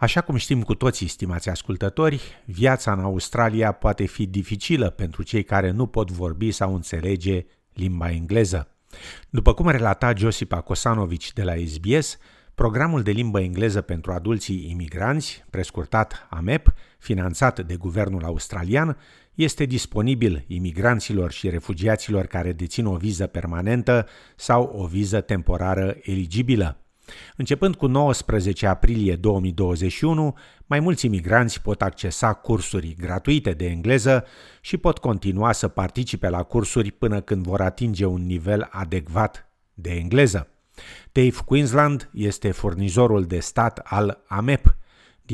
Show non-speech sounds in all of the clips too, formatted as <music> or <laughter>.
Așa cum știm cu toții, stimați ascultători, viața în Australia poate fi dificilă pentru cei care nu pot vorbi sau înțelege limba engleză. După cum relata Josipa Kosanovic de la SBS, programul de limbă engleză pentru adulții imigranți, prescurtat AMEP, finanțat de guvernul australian, este disponibil imigranților și refugiaților care dețin o viză permanentă sau o viză temporară eligibilă. Începând cu 19 aprilie 2021, mai mulți imigranți pot accesa cursuri gratuite de engleză și pot continua să participe la cursuri până când vor atinge un nivel adecvat de engleză. Dave Queensland este furnizorul de stat al AMEP,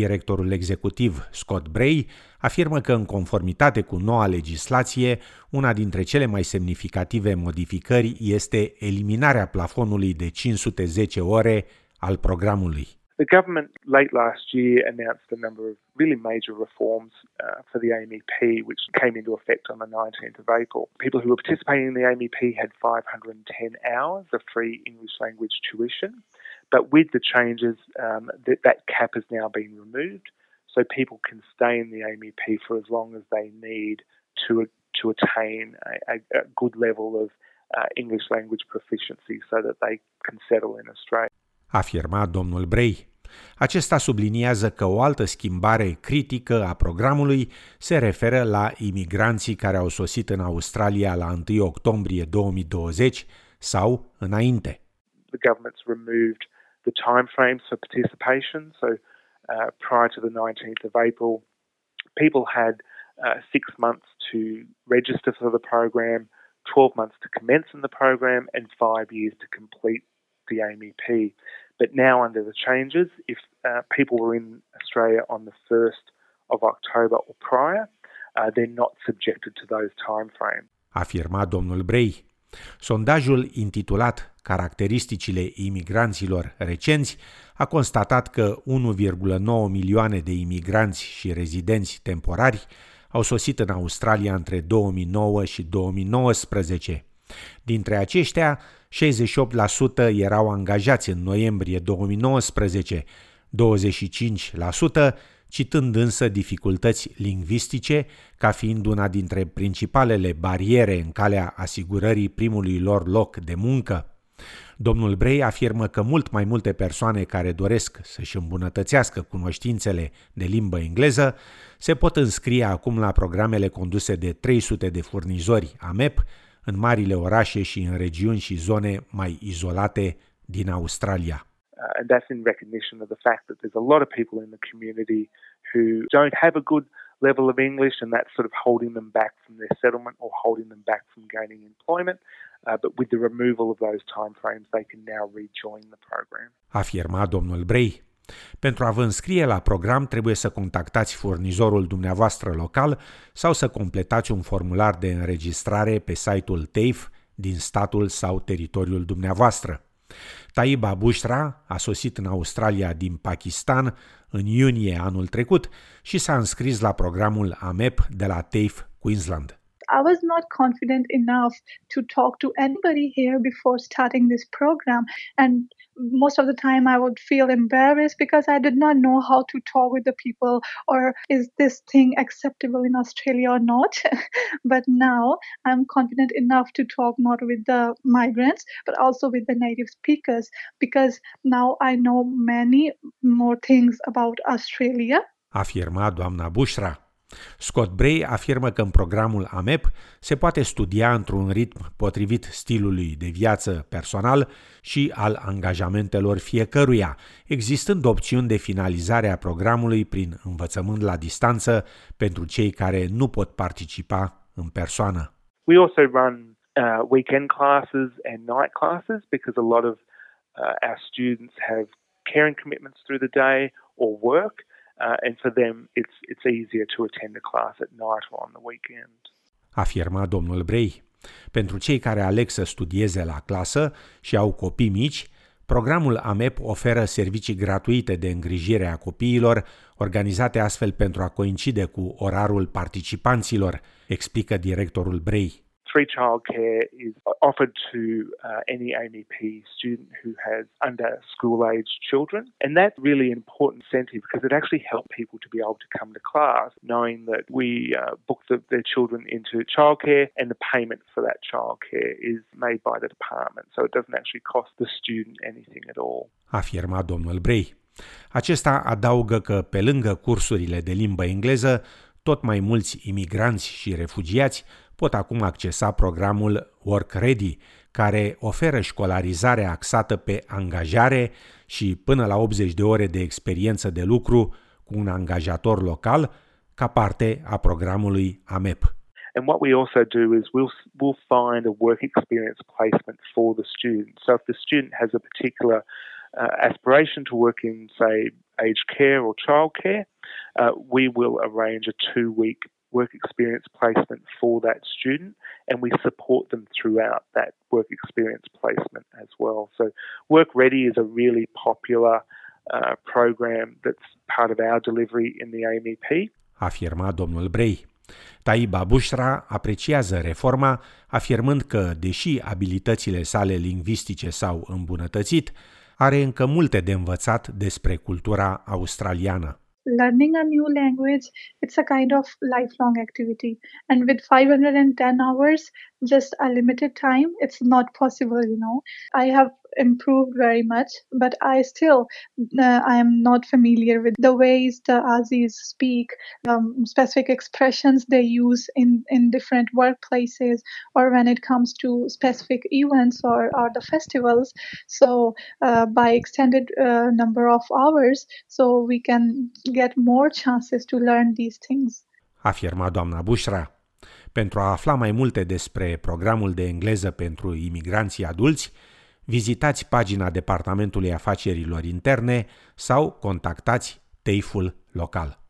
Directorul executiv Scott Bray afirmă că în conformitate cu noua legislație, una dintre cele mai semnificative modificări este eliminarea plafonului de 510 ore al programului. The government late last year announced a number of really major reforms uh, for the AMEP, which came into effect on the 19th of April. People who were participating in the AMEP had 510 hours of free English language tuition. But with the changes, um, that, that cap has now been removed, so people can stay in the AMEP for as long as they need to to attain a, a good level of uh, English language proficiency so that they can settle in Australia. Afirma domnul Bray. Acesta subliniază că o altă schimbare critică a programului se referă la imigranții care au sosit în Australia la 1 octombrie 2020 sau înainte. The government's removed the timeframes for participation. So uh, prior to the 19th of April, people had uh, six months to register for the program, 12 months to commence in the program, and five years to complete the AMEP. But now, under the changes, if uh, people were in Australia on the 1st of October or prior, uh, they're not subjected to those timeframes. Afirma domnul Bray. Sondajul intitulat Caracteristicile imigranților recenți a constatat că 1,9 milioane de imigranți și rezidenți temporari au sosit în Australia între 2009 și 2019. Dintre aceștia, 68% erau angajați în noiembrie 2019, 25% citând însă dificultăți lingvistice ca fiind una dintre principalele bariere în calea asigurării primului lor loc de muncă. Domnul Bray afirmă că mult mai multe persoane care doresc să-și îmbunătățească cunoștințele de limbă engleză se pot înscrie acum la programele conduse de 300 de furnizori AMEP în marile orașe și în regiuni și zone mai izolate din Australia. Uh, and that's in recognition of the fact that there's a lot of people in the community who don't have a good level of English, and that's sort of holding them back from their settlement or holding them back from gaining employment. Uh, but with the removal of those timeframes, they can now rejoin the program. Afirma domnul Bray. Pentru a vă înscrie la program trebuie să contactați furnizorul dumneavoastră local sau să completați un formular de înregistrare pe site-ul TAFE din statul sau teritoriul dumneavoastră. Taiba Bushra a sosit în Australia din Pakistan în iunie anul trecut și s-a înscris la programul AMEP de la TAFE Queensland. I was not confident enough to talk to anybody here before starting this program. And most of the time, I would feel embarrassed because I did not know how to talk with the people or is this thing acceptable in Australia or not. <laughs> but now I'm confident enough to talk not with the migrants, but also with the native speakers because now I know many more things about Australia. Afirma doamna Bushra. Scott Bray afirmă că în programul AMEP se poate studia într-un ritm potrivit stilului de viață personal și al angajamentelor fiecăruia, existând opțiuni de finalizare a programului prin învățământ la distanță pentru cei care nu pot participa în persoană. We also run uh, weekend classes and night classes because a lot of uh, our students have caring commitments through the day or work. Uh, and for them it's it's easier to attend a class at night or on the weekend. Afirma domnul Bray. Pentru cei care aleg să studieze la clasă și au copii mici, programul AMEP oferă servicii gratuite de îngrijire a copiilor, organizate astfel pentru a coincide cu orarul participanților, explică directorul Bray. Free childcare is offered to uh, any AMEP student who has under school age children. And that's really important incentive because it actually helps people to be able to come to class knowing that we uh, book the, their children into childcare and the payment for that childcare is made by the department. So it doesn't actually cost the student anything at all. Afirma domnul Brei. Acesta adaugă că, pe lângă cursurile de limbă engleză, tot mai mulți imigranți și refugiați pot acum accesa programul Work Ready, care oferă școlarizare axată pe angajare și până la 80 de ore de experiență de lucru cu un angajator local, ca parte a programului AMEP. And what we also do is we'll, we'll find a work experience placement for the student. So if the student has a particular uh, aspiration to work in, say, aged care or childcare, uh, we will arrange a two week work experience placement for that student and we support them throughout that work experience placement as well. So, Work Ready is a really popular uh, program that's part of our delivery in the AMEP. Afirma domnul Brei. Taiba Bushra apreciază reforma, afirmând că, deși abilitățile sale lingvistice s-au îmbunătățit, are încă multe de învățat despre cultura australiană. learning a new language it's a kind of lifelong activity and with 510 hours just a limited time it's not possible you know i have improved very much, but I still uh, I am not familiar with the ways the Aussies speak, um, specific expressions they use in in different workplaces, or when it comes to specific events or or the festivals. So uh, by extended uh, number of hours, so we can get more chances to learn these things. Afirma doamna Bushra. Pentru a afla mai multe despre programul de engleză pentru imigranții adulți, vizitați pagina Departamentului Afacerilor Interne sau contactați Teiful local.